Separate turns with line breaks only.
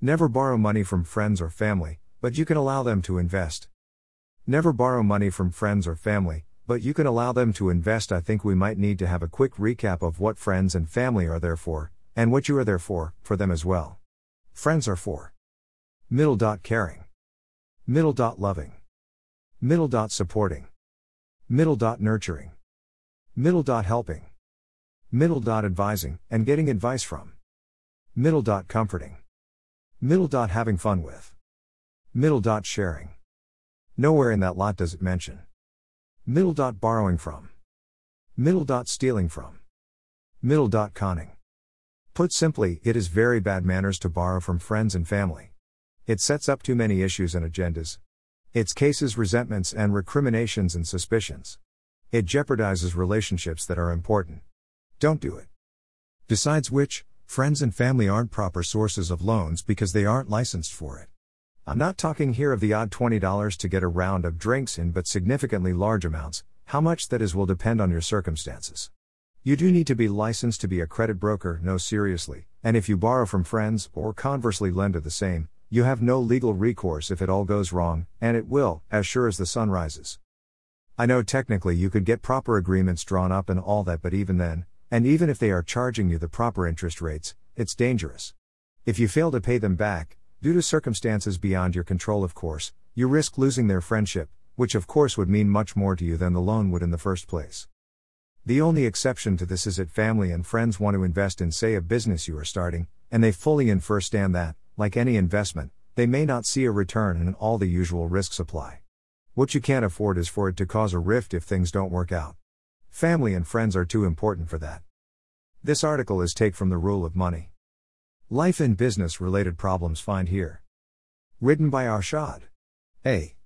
Never borrow money from friends or family, but you can allow them to invest. Never borrow money from friends or family, but you can allow them to invest. I think we might need to have a quick recap of what friends and family are there for, and what you are there for, for them as well. Friends are for. Middle dot caring, middle dot loving, middle dot supporting, middle dot nurturing, middle dot helping, middle dot advising and getting advice from, middle dot comforting, middle dot having fun with, middle dot sharing. Nowhere in that lot does it mention middle dot borrowing from, middle dot stealing from, middle dot conning. Put simply, it is very bad manners to borrow from friends and family. It sets up too many issues and agendas. It's cases resentments and recriminations and suspicions. It jeopardizes relationships that are important. Don't do it. Besides which, friends and family aren't proper sources of loans because they aren't licensed for it. I'm not talking here of the odd $20 to get a round of drinks in, but significantly large amounts. How much that is will depend on your circumstances. You do need to be licensed to be a credit broker, no, seriously, and if you borrow from friends, or conversely lend to the same, you have no legal recourse if it all goes wrong, and it will, as sure as the sun rises. I know technically you could get proper agreements drawn up and all that, but even then, and even if they are charging you the proper interest rates, it's dangerous. If you fail to pay them back, due to circumstances beyond your control, of course, you risk losing their friendship, which of course would mean much more to you than the loan would in the first place. The only exception to this is if family and friends want to invest in, say, a business you are starting, and they fully understand that, like any investment, they may not see a return and all the usual risks apply. What you can't afford is for it to cause a rift if things don't work out. Family and friends are too important for that. This article is take from the rule of money. Life and business related problems find here. Written by Arshad. A.